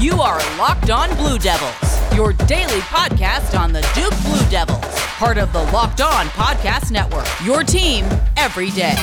You are Locked On Blue Devils, your daily podcast on the Duke Blue Devils, part of the Locked On Podcast Network. Your team every day.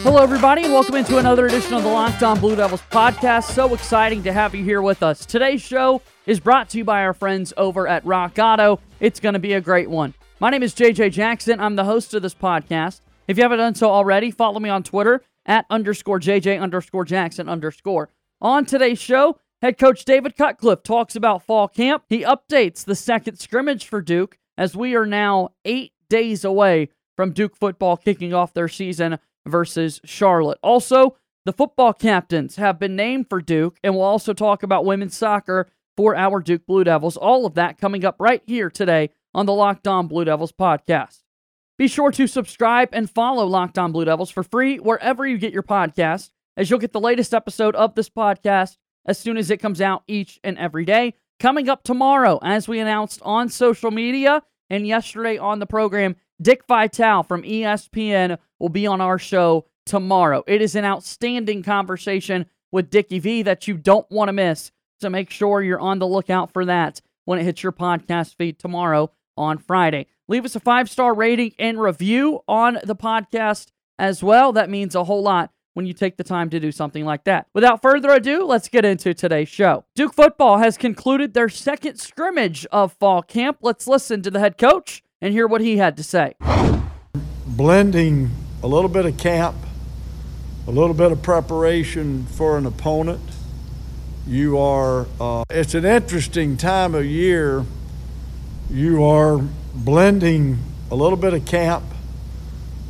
Hello, everybody, and welcome into another edition of the Locked On Blue Devils podcast. So exciting to have you here with us. Today's show is brought to you by our friends over at Rock Auto. It's going to be a great one. My name is JJ Jackson. I'm the host of this podcast. If you haven't done so already, follow me on Twitter at underscore JJ underscore Jackson underscore. On today's show, head coach David Cutcliffe talks about fall camp. He updates the second scrimmage for Duke as we are now eight days away from Duke football kicking off their season versus Charlotte. Also, the football captains have been named for Duke, and we'll also talk about women's soccer for our Duke Blue Devils. All of that coming up right here today on the Locked On Blue Devils podcast. Be sure to subscribe and follow Locked On Blue Devils for free wherever you get your podcast, as you'll get the latest episode of this podcast as soon as it comes out each and every day. Coming up tomorrow, as we announced on social media and yesterday on the program, Dick Vitale from ESPN will be on our show tomorrow. It is an outstanding conversation with Dickie V that you don't want to miss. So make sure you're on the lookout for that when it hits your podcast feed tomorrow on Friday. Leave us a five star rating and review on the podcast as well. That means a whole lot when you take the time to do something like that. Without further ado, let's get into today's show. Duke football has concluded their second scrimmage of fall camp. Let's listen to the head coach and hear what he had to say. Blending a little bit of camp, a little bit of preparation for an opponent. You are, uh, it's an interesting time of year. You are blending a little bit of camp,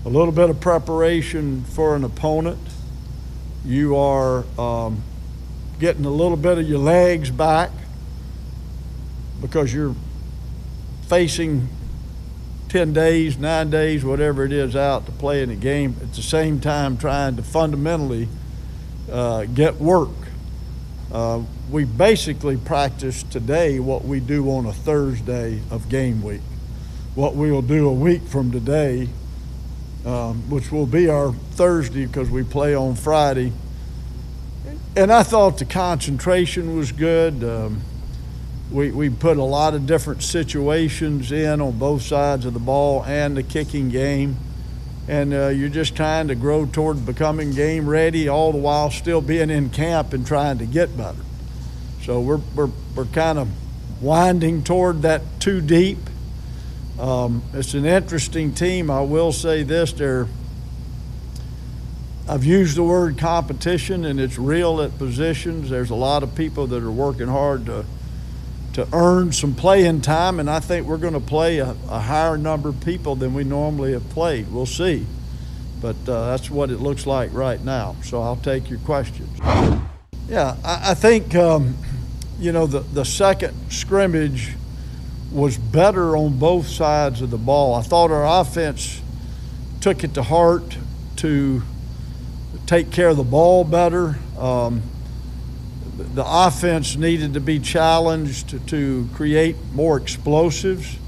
a little bit of preparation for an opponent. You are um, getting a little bit of your legs back because you're facing 10 days, nine days, whatever it is, out to play in a game at the same time trying to fundamentally uh, get work. Uh, we basically practice today what we do on a Thursday of game week what we'll do a week from today, um, which will be our Thursday because we play on Friday. And I thought the concentration was good. Um, we, we put a lot of different situations in on both sides of the ball and the kicking game. And uh, you're just trying to grow toward becoming game ready, all the while still being in camp and trying to get better. So we're, we're, we're kind of winding toward that two deep um, it's an interesting team. I will say this: they're. I've used the word competition, and it's real at positions. There's a lot of people that are working hard to to earn some playing time, and I think we're going to play a, a higher number of people than we normally have played. We'll see, but uh, that's what it looks like right now. So I'll take your questions. Yeah, I, I think um, you know the the second scrimmage was better on both sides of the ball. I thought our offense took it to heart to take care of the ball better. Um, the offense needed to be challenged to, create more explosives.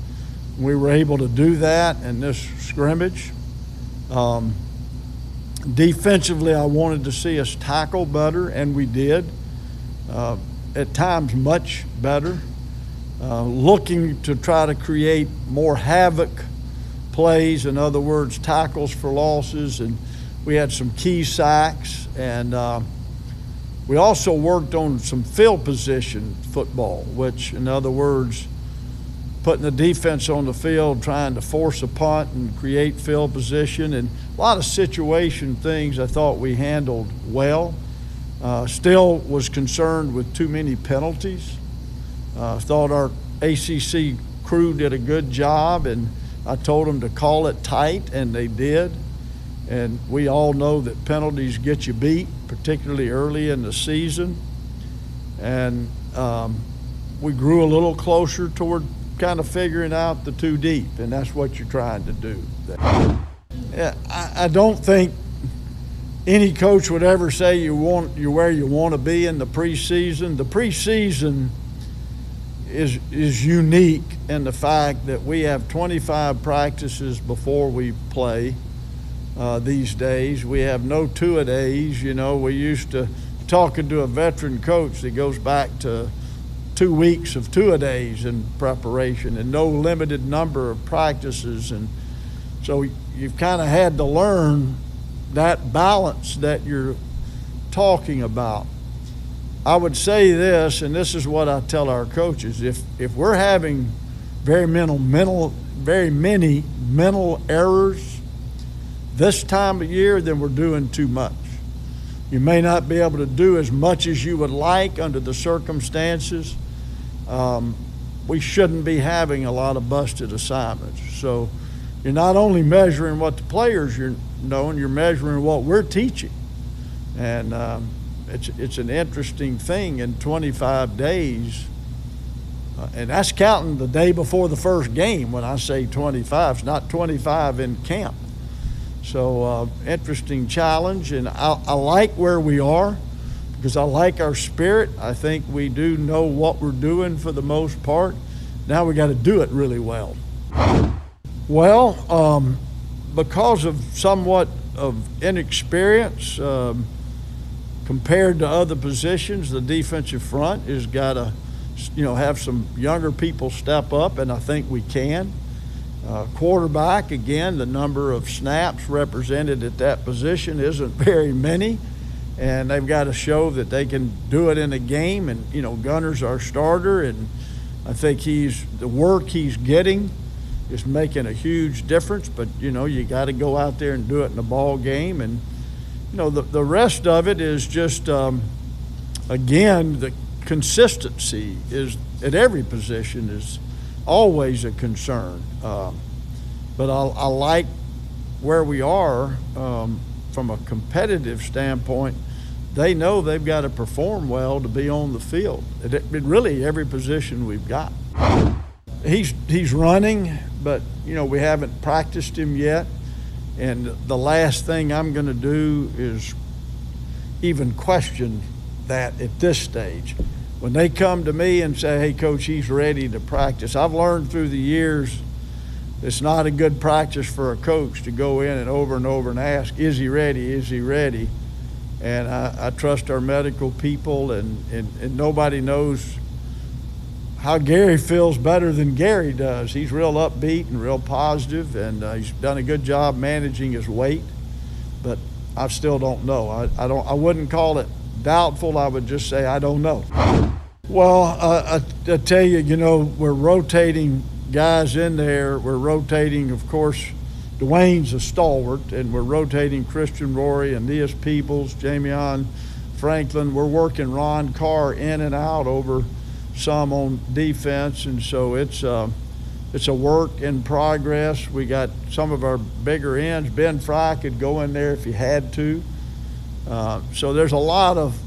We were able to do that in this scrimmage. Um, defensively, I wanted to see us tackle better, and we did. Uh, at times, much better. Uh, looking to try to create more havoc plays, in other words, tackles for losses, and we had some key sacks, and uh, we also worked on some field position football, which, in other words, putting the defense on the field, trying to force a punt and create field position, and a lot of situation things I thought we handled well. Uh, still was concerned with too many penalties. Uh, thought our ACC crew did a good job, and I told them to call it tight, and they did. And we all know that penalties get you beat, particularly early in the season. And um, we grew a little closer toward kind of figuring out the two deep, and that's what you're trying to do. Yeah, I, I don't think any coach would ever say you want you're where you want to be in the preseason. The preseason is is unique in the fact that we have 25 practices before we play uh, these days. We have no two a days. You know, we used to talking to a veteran coach that goes back to two weeks of two a days in preparation and no limited number of practices and so you've kind of had to learn that balance that you're talking about. I would say this, and this is what I tell our coaches: if if we're having very mental, mental, very many mental errors this time of year, then we're doing too much. You may not be able to do as much as you would like under the circumstances. Um, we shouldn't be having a lot of busted assignments. So you're not only measuring what the players you're knowing, you're measuring what we're teaching. And um, it's, it's an interesting thing in 25 days. Uh, and that's counting the day before the first game when I say 25. It's not 25 in camp. So, uh, interesting challenge. And I, I like where we are because I like our spirit. I think we do know what we're doing for the most part. Now we got to do it really well. Well, um, because of somewhat of inexperience um, compared to other positions, the defensive front has got to, you know, have some younger people step up, and I think we can. Uh, quarterback, again, the number of snaps represented at that position isn't very many, and they've got to show that they can do it in a game. And you know, Gunnar's our starter, and I think he's the work he's getting is making a huge difference. But you know, you got to go out there and do it in a ball game, and you know, the the rest of it is just um, again the consistency is at every position is always a concern. Um, but I, I, like where we are um, from a competitive standpoint. They know they've got to perform well to be on the field. It, it really every position we've got. He's he's running but you know we haven't practiced him yet. And the last thing I'm going to do is even question that at this stage. When they come to me and say, "Hey, coach, he's ready to practice," I've learned through the years it's not a good practice for a coach to go in and over and over and ask, "Is he ready? Is he ready?" And I, I trust our medical people, and, and, and nobody knows how Gary feels better than Gary does. He's real upbeat and real positive, and uh, he's done a good job managing his weight. But I still don't know. I, I don't. I wouldn't call it doubtful. I would just say I don't know. Well, uh, I, I tell you, you know, we're rotating guys in there. We're rotating, of course. DeWayne's a stalwart, and we're rotating Christian Rorie, and Aeneas Peebles, Ja'Mion Franklin. We're working Ron Carr in and out over some on defense, and so it's uh, it's a work in progress. We got some of our bigger ends. Ben Fry could go in there if he had to. Uh, so there's a lot of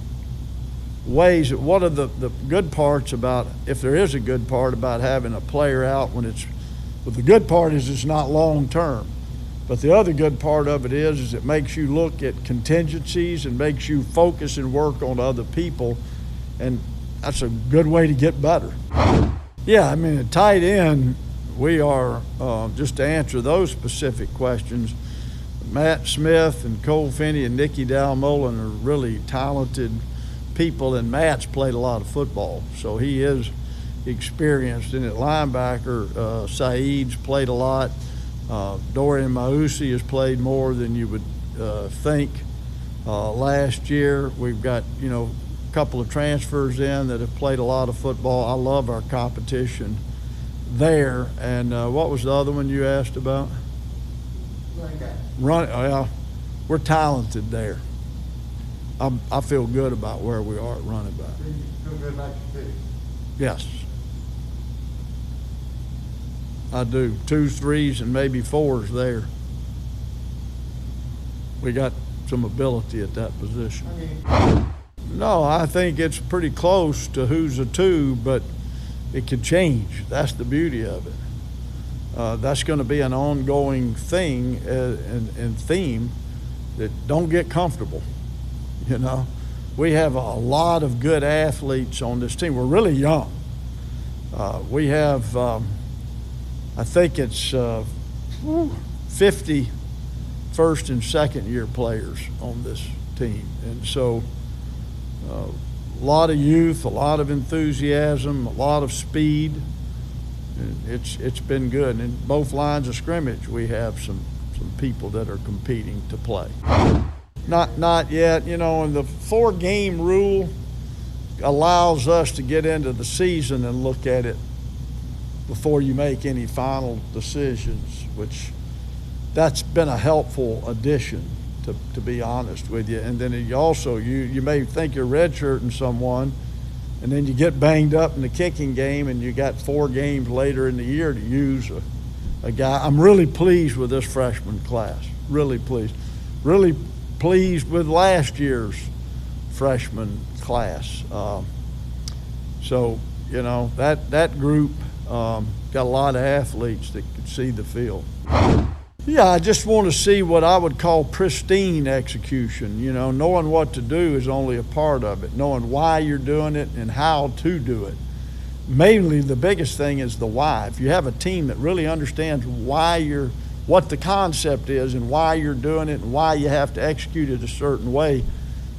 ways. One of the, the good parts about, if there is a good part about having a player out when it's, well, the good part is it's not long term. But the other good part of it is, is it makes you look at contingencies and makes you focus and work on other people. And that's a good way to get better. Yeah, I mean, at tight end, we are, uh, just to answer those specific questions, Matt Smith and Cole Finney and Nicky Dalmolin are really talented people, and Matt's played a lot of football, so he is experienced. And at linebacker, uh, Saeed's played a lot. Uh, Dorian Mausi has played more than you would uh, think. Uh, last year, we've got, you know, couple of transfers in that have played a lot of football. I love our competition there. And uh, what was the other one you asked about? Run. Oh, yeah, we're talented there. i I feel good about where we are at running back. Yes. I do. Twos, threes, and maybe fours there. We got some ability at that position. No, I think it's pretty close to who's a two, but it could change. That's the beauty of it. Uh, that's going to be an ongoing thing uh, and, and theme that don't get comfortable. You know, we have a lot of good athletes on this team. We're really young. Uh, we have, um, I think it's uh, 50 first and second year players on this team. And so a lot of youth, a lot of enthusiasm, a lot of speed. It's it's been good. And in both lines of scrimmage, we have some some people that are competing to play. Not not yet. You know, and the four game rule allows us to get into the season and look at it before you make any final decisions, which that's been a helpful addition to, to be honest with you. And then you also you you may think you're redshirting someone and then you get banged up in the kicking game and you got four games later in the year to use a, a guy. I'm really pleased with this freshman class. Really pleased. Really pleased with last year's freshman class. Um, so, you know, that, that group um, got a lot of athletes that could see the field. Yeah, I just want to see what I would call pristine execution. You know, knowing what to do is only a part of it, knowing why you're doing it and how to do it. Mainly, the biggest thing is the why. If you have a team that really understands why you're, what the concept is and why you're doing it and why you have to execute it a certain way,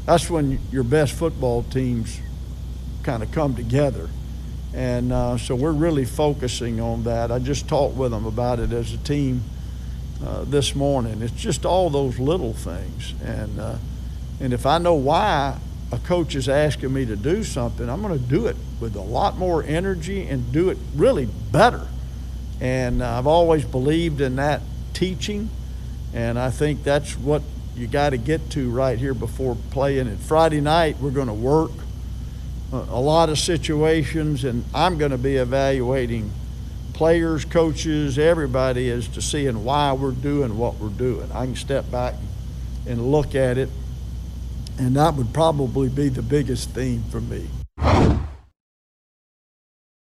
that's when your best football teams kind of come together. And uh, so we're really focusing on that. I just talked with them about it as a team uh, this morning. It's just all those little things, and uh, and if I know why a coach is asking me to do something, I'm going to do it with a lot more energy and do it really better. And I've always believed in that teaching, and I think that's what you got to get to right here before playing. And Friday night we're going to work uh, a lot of situations, and I'm going to be evaluating players, coaches, everybody as to seeing why we're doing what we're doing. I can step back and look at it, and that would probably be the biggest theme for me.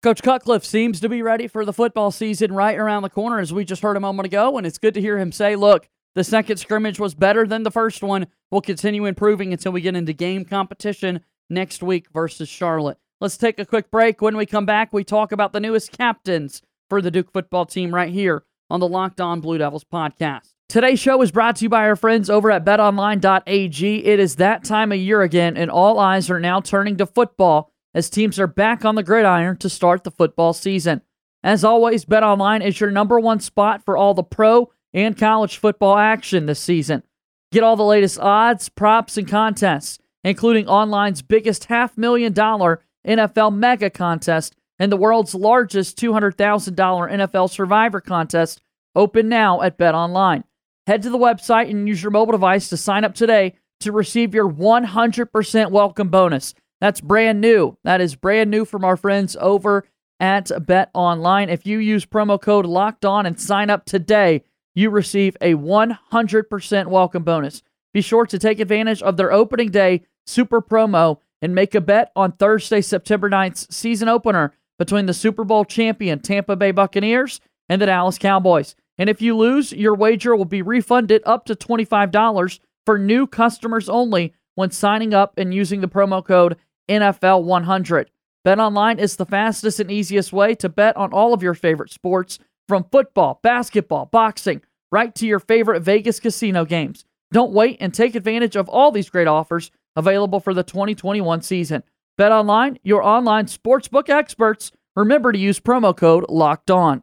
Coach Cutcliffe seems to be ready for the football season right around the corner, as we just heard a moment ago, and it's good to hear him say, look, the second scrimmage was better than the first one. We'll continue improving until we get into game competition next week versus Charlotte. Let's take a quick break. When we come back, we talk about the newest captains for the Duke football team right here on the Locked On Blue Devils podcast. Today's show is brought to you by our friends over at betonline.ag. It is that time of year again, and all eyes are now turning to football as teams are back on the gridiron to start the football season. As always, BetOnline is your number one spot for all the pro and college football action this season. Get all the latest odds, props, and contests, including online's biggest half million dollar NFL mega contest and the world's largest $200,000 NFL Survivor contest open now at BetOnline. Head to the website and use your mobile device to sign up today to receive your 100% welcome bonus. That's brand new. That is brand new from our friends over at BetOnline. If you use promo code Locked On and sign up today, you receive a 100% welcome bonus. Be sure to take advantage of their opening day super promo and make a bet on Thursday, September 9th season opener between the Super Bowl champion Tampa Bay Buccaneers and the Dallas Cowboys. And if you lose, your wager will be refunded up to $25 for new customers only when signing up and using the promo code NFL100. BetOnline is the fastest and easiest way to bet on all of your favorite sports from football, basketball, boxing, right to your favorite Vegas casino games. Don't wait and take advantage of all these great offers available for the 2021 season. BetOnline, your online sportsbook experts. Remember to use promo code Locked On.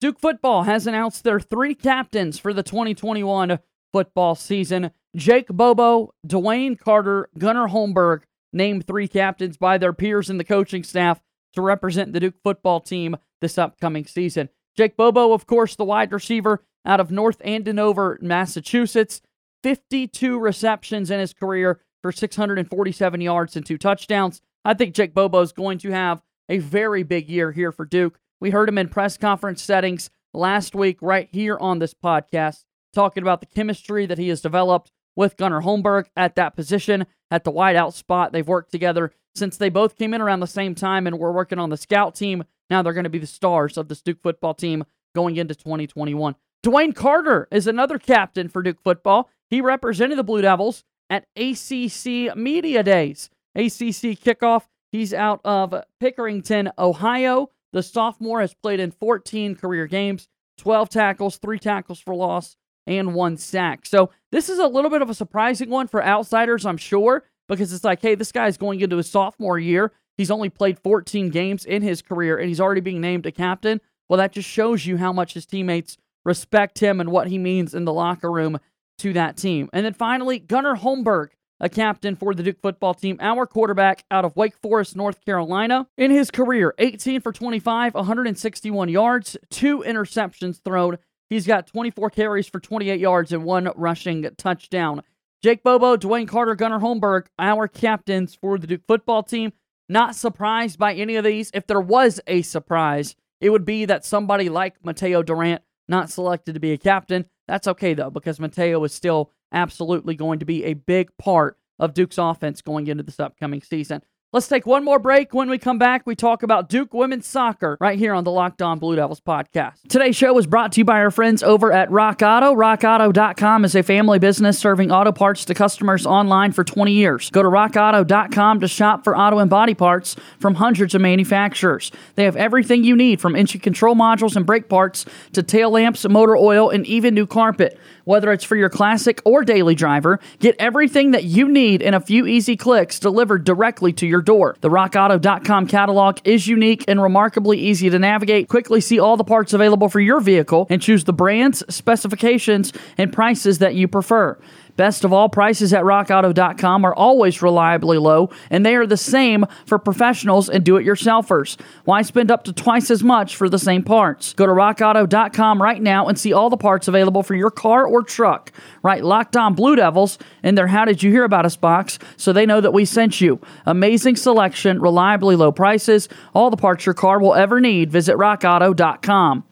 Duke football has announced their three captains for the 2021 football season. Jake Bobo, DeWayne Carter, Gunnar Holmberg named three captains by their peers in the coaching staff to represent the Duke football team this upcoming season. Jake Bobo, of course, the wide receiver out of North Andover, Massachusetts. 52 receptions in his career for 647 yards and two touchdowns. I think Jake Bobo is going to have a very big year here for Duke. We heard him in press conference settings last week, right here on this podcast, talking about the chemistry that he has developed with Gunnar Holmberg at that position, at the wideout spot. They've worked together since they both came in around the same time and were working on the scout team. Now they're going to be the stars of this Duke football team going into 2021. DeWayne Carter is another captain for Duke football. He represented the Blue Devils at ACC Media Days. ACC kickoff. He's out of Pickerington, Ohio. The sophomore has played in 14 career games, 12 tackles, three tackles for loss, and one sack. So this is a little bit of a surprising one for outsiders, I'm sure, because it's like, hey, this guy's going into his sophomore year. He's only played 14 games in his career and he's already being named a captain. Well, that just shows you how much his teammates respect him and what he means in the locker room to that team. And then finally, Gunnar Holmberg, a captain for the Duke football team, our quarterback out of Wake Forest, North Carolina. In his career, 18 for 25, 161 yards, two interceptions thrown. He's got 24 carries for 28 yards and one rushing touchdown. Jake Bobo, DeWayne Carter, Gunnar Holmberg, our captains for the Duke football team. Not surprised by any of these. If there was a surprise, it would be that somebody like Mateo Durant not selected to be a captain. That's okay though, because Mateo is still absolutely going to be a big part of Duke's offense going into this upcoming season. Let's take one more break. When we come back, we talk about Duke women's soccer right here on the Locked On Blue Devils podcast. Today's show is brought to you by our friends over at Rock Auto. RockAuto.com is a family business serving auto parts to customers online for 20 years. Go to RockAuto.com to shop for auto and body parts from hundreds of manufacturers. They have everything you need from engine control modules and brake parts to tail lamps, motor oil, and even new carpet. Whether it's for your classic or daily driver, get everything that you need in a few easy clicks delivered directly to your door. The RockAuto.com catalog is unique and remarkably easy to navigate. Quickly see all the parts available for your vehicle and choose the brands, specifications, and prices that you prefer. Best of all, prices at rockauto.com are always reliably low, and they are the same for professionals and do it yourselfers. Why spend up to twice as much for the same parts? Go to rockauto.com right now and see all the parts available for your car or truck. Right, Locked On Blue Devils in their How Did You Hear About Us box so they know that we sent you. Amazing selection, reliably low prices, all the parts your car will ever need. Visit rockauto.com.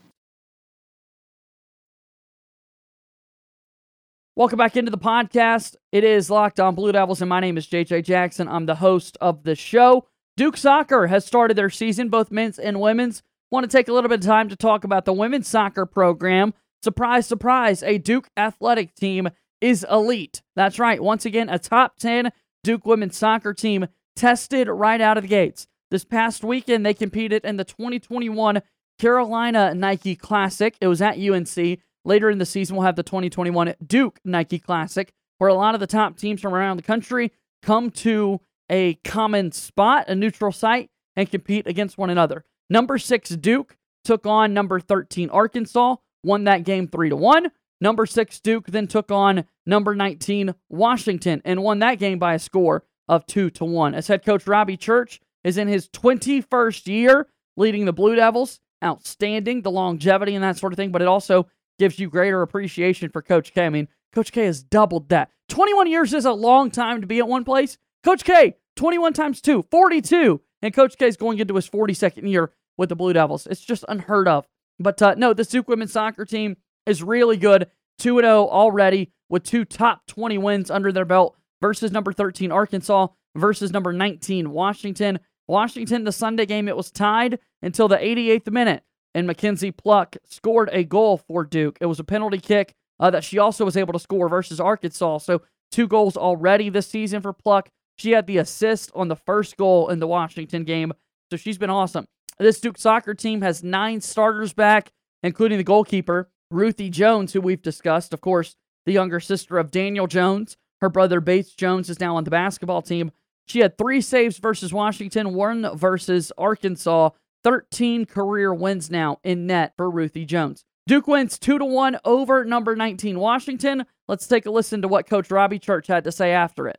Welcome back into the podcast. It is Locked On Blue Devils, and my name is JJ Jackson. I'm the host of the show. Duke Soccer has started their season, both men's and women's. Want to take a little bit of time to talk about the women's soccer program. Surprise, surprise, a Duke athletic team is elite. That's right. Once again, a top 10 Duke women's soccer team tested right out of the gates. This past weekend, they competed in the 2021 Carolina Nike Classic. It was at UNC. Later in the season, we'll have the 2021 Duke Nike Classic, where a lot of the top teams from around the country come to a common spot, a neutral site, and compete against one another. Number six Duke took on number 13 Arkansas, won that game 3 to 1. Number 6 Duke then took on number 19 Washington and won that game by a score of 2 to 1. As head coach Robbie Church is in his 21st year leading the Blue Devils, outstanding the longevity and that sort of thing, but it also gives you greater appreciation for Coach K. I mean, Coach K has doubled that. 21 years is a long time to be at one place. Coach K, 21 times 2, 42. And Coach K is going into his 42nd year with the Blue Devils. It's just unheard of. But uh, no, the Duke women's soccer team is really good. 2 0 already with two top 20 wins under their belt versus number 13 Arkansas versus number 19 Washington. Washington, the Sunday game, it was tied until the 88th minute and Mackenzie Pluck scored a goal for Duke. It was a penalty kick uh, that she also was able to score versus Arkansas. So two goals already this season for Pluck. She had the assist on the first goal in the Washington game. So she's been awesome. This Duke soccer team has nine starters back, including the goalkeeper, Ruthie Jones, who we've discussed. Of course, the younger sister of Daniel Jones. Her brother Bates Jones is now on the basketball team. She had three saves versus Washington, one versus Arkansas. 13 career wins now in net for Ruthie Jones. Duke wins 2 to 1 over number 19 Washington. Let's take a listen to what coach Robbie Church had to say after it.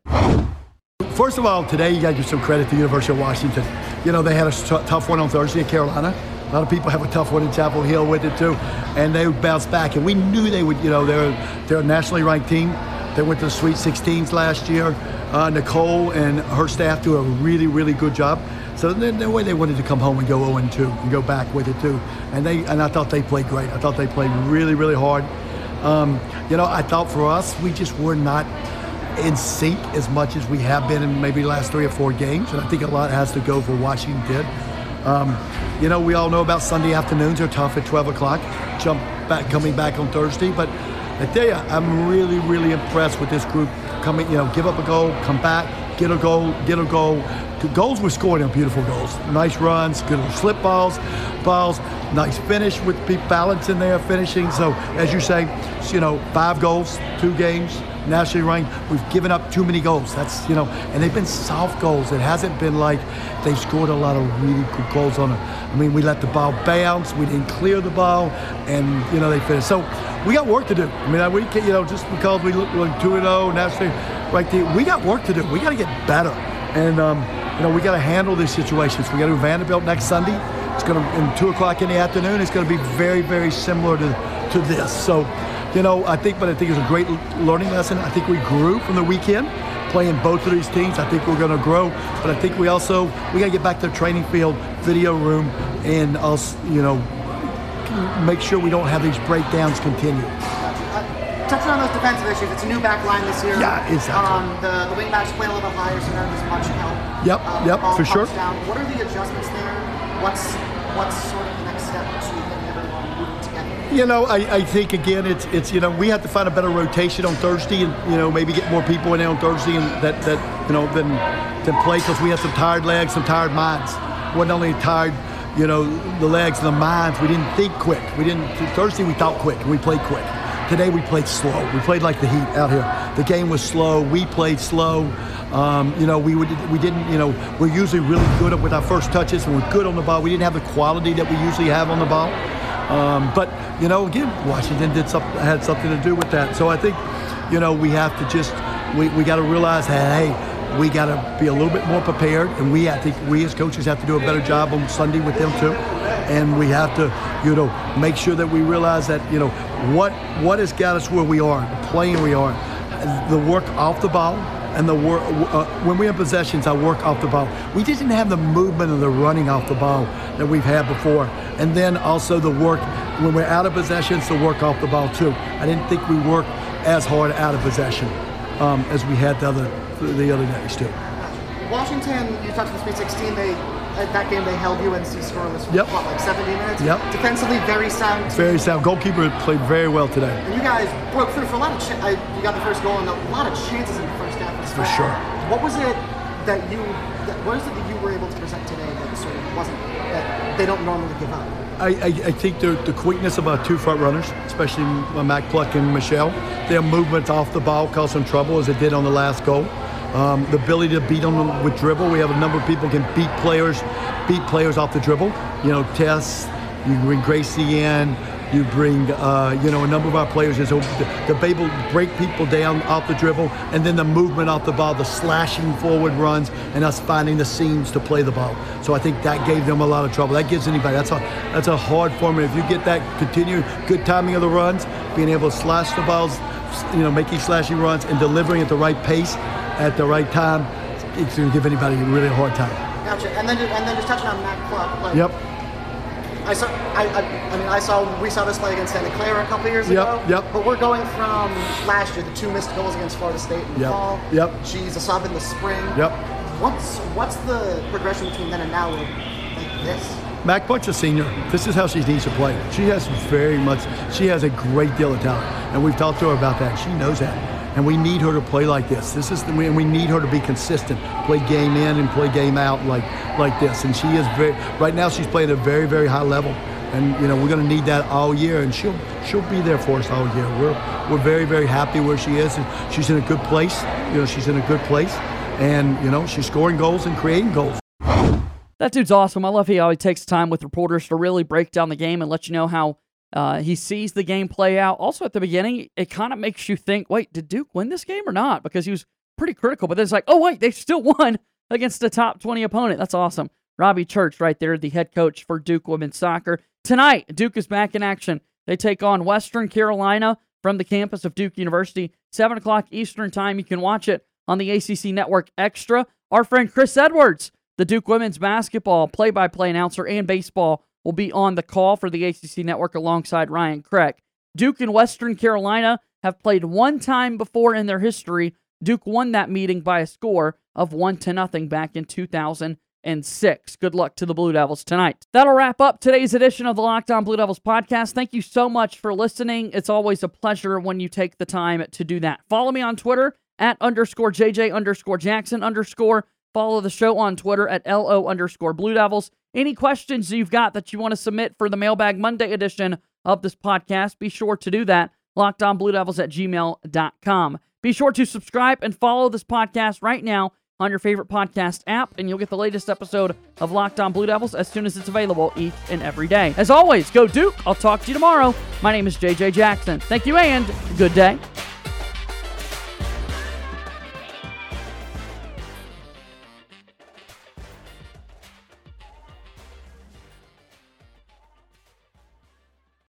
First of all, today you got to give some credit to the University of Washington. You know, they had a t- tough one on Thursday in Carolina. A lot of people have a tough one in Chapel Hill with it too, and they bounced back. And we knew they would. You know, they're they're a nationally ranked team. They went to the Sweet 16s last year. Uh, Nicole and her staff do a really, really good job. So the way they wanted to come home and go 0 2 and go back with it too. And they and I thought they played great. I thought they played really, really hard. Um, you know, I thought for us, we just were not in sync as much as we have been in maybe the last three or four games. And I think a lot has to go for Washington did. Um, you know, we all know about Sunday afternoons are tough at 12 o'clock. Jump back, coming back on Thursday. But I tell you, I'm really, really impressed with this group coming, you know, give up a goal, come back, get a goal, get a goal. Goals were scored in beautiful goals. Nice runs, good little slip balls, balls, nice finish with balance in there, finishing. So as you say, you know, five goals, two games, nationally ranked. We've given up too many goals. That's you know, and they've been soft goals. It hasn't been like they've scored a lot of really good goals on it. I mean, we let the ball bounce. We didn't clear the ball, and you know they finished. So we got work to do. I mean, we can, you know just because we look like two and zero oh nationally right there, we got work to do. We got to get better, and um, you know we got to handle these situations. We got to do Vanderbilt next Sunday. It's going to in two o'clock in the afternoon. It's going to be very very similar to to this. So you know, I think, but I think it's a great learning lesson. I think we grew from the weekend playing both of these teams. I think we're going to grow, but I think we also we got to get back to the training field, video room, and us, you know, make sure we don't have these breakdowns continue. Uh, touching on those defensive issues, it's a new back line this year. Yeah, exactly. Um, the, the wing backs play a little bit higher, so as much help. Yep, um, yep, for sure. Down. What are the adjustments there? What's what's sort of the next step to you know, I, I think again, it's it's you know we have to find a better rotation on Thursday, and you know maybe get more people in there on Thursday, and that that you know than than play because we have some tired legs, some tired minds. wasn't only tired, you know, the legs and the minds. We didn't think quick. We didn't Thursday. We thought quick, we played quick. Today we played slow. We played like the Heat out here. The game was slow. We played slow. Um, you know, we would, we didn't. You know, we're usually really good with our first touches, and we're good on the ball. We didn't have the quality that we usually have on the ball. Um, but you know, again, Washington did some, had something to do with that. So I think, you know, we have to just we, we got to realize hey, we got to be a little bit more prepared, and we I think we as coaches have to do a better job on Sunday with them too, and we have to you know make sure that we realize that you know what what has got us where we are, the playing we are, the work off the ball and the work uh, when we have possessions, I work off the ball. We didn't have the movement of the running off the ball that we've had before, and then also the work when we're out of possessions to work off the ball too. I didn't think we worked as hard out of possession um, as we had the other the other days too. Washington, you talked about the Sweet 16. They at that game they held UNC scoreless for yep. what, like 70 minutes? Yep. Defensively, very sound. Team. Very sound. Goalkeeper played very well today. And you guys broke through for a lot of. Ch- you got the first goal and a lot of chances in the first half. For sure. What was it that you? That, what is it that you were able to present today that sort of wasn't that they don't normally give up? I, I, I, think the, the quickness of our two front runners, especially Mac Pluck and Michelle, their movement off the ball caused some trouble as it did on the last goal. Um, the ability to beat them with dribble. We have a number of people can beat players, beat players off the dribble. You know, Tess, you bring Gracie in, you bring, uh, you know, a number of our players is to, to be able to break people down off the dribble, and then the movement off the ball, the slashing forward runs, and us finding the seams to play the ball. So I think that gave them a lot of trouble. That gives anybody. That's a that's a hard formula. If you get that continued good timing of the runs, being able to slash the balls, you know, making slashing runs and delivering at the right pace at the right time, it's going to give anybody really a really hard time. Gotcha. And then, and then just touching on Mac Pluck. Like, yep. I saw. I, I, I, mean, I saw. We saw this play against Santa Clara a couple years yep, ago. Yep. But we're going from last year, the two missed goals against Florida State in the yep, fall. Yep. She's a sub in the spring. Yep. What's what's the progression between then and now with like this? Mac Pluck's a senior. This is how she needs to play. She has very much. She has a great deal of talent, and we've talked to her about that. She knows that and we need her to play like this. This is the, and we need her to be consistent, play game in and play game out like like this. And she is very right now. She's playing at a very very high level, and you know we're going to need that all year. And she'll she'll be there for us all year. We're we're very very happy where she is. And she's in a good place. You know she's in a good place, and you know she's scoring goals and creating goals. That dude's awesome. I love he takes time with reporters to really break down the game and let you know how uh, he sees the game play out. Also, at the beginning, it kind of makes you think, wait, did Duke win this game or not? Because he was pretty critical. But then it's like, oh, wait, they still won against a top 20 opponent. That's awesome. Robbie Church, right there, the head coach for Duke women's soccer. Tonight, Duke is back in action. They take on Western Carolina from the campus of Duke University, 7 o'clock Eastern Time. You can watch it on the ACC Network Extra. Our friend Chris Edwards, the Duke women's basketball play by play announcer and baseball will be on the call for the ACC network alongside Ryan Craig. Duke and Western Carolina have played one time before in their history. Duke won that meeting by a score of 1 to nothing back in 2006. Good luck to the Blue Devils tonight. That'll wrap up today's edition of the Locked On Blue Devils podcast. Thank you so much for listening. It's always a pleasure when you take the time to do that. Follow me on Twitter at underscore JJ underscore Jackson underscore. Follow the show on Twitter at LO underscore Blue Devils. Any questions you've got that you want to submit for the Mailbag Monday edition of this podcast, be sure to do that. LockedOnBlueDevils at gmail.com. Be sure to subscribe and follow this podcast right now on your favorite podcast app, and you'll get the latest episode of Locked On Blue Devils as soon as it's available each and every day. As always, go Duke. I'll talk to you tomorrow. My name is JJ Jackson. Thank you and good day.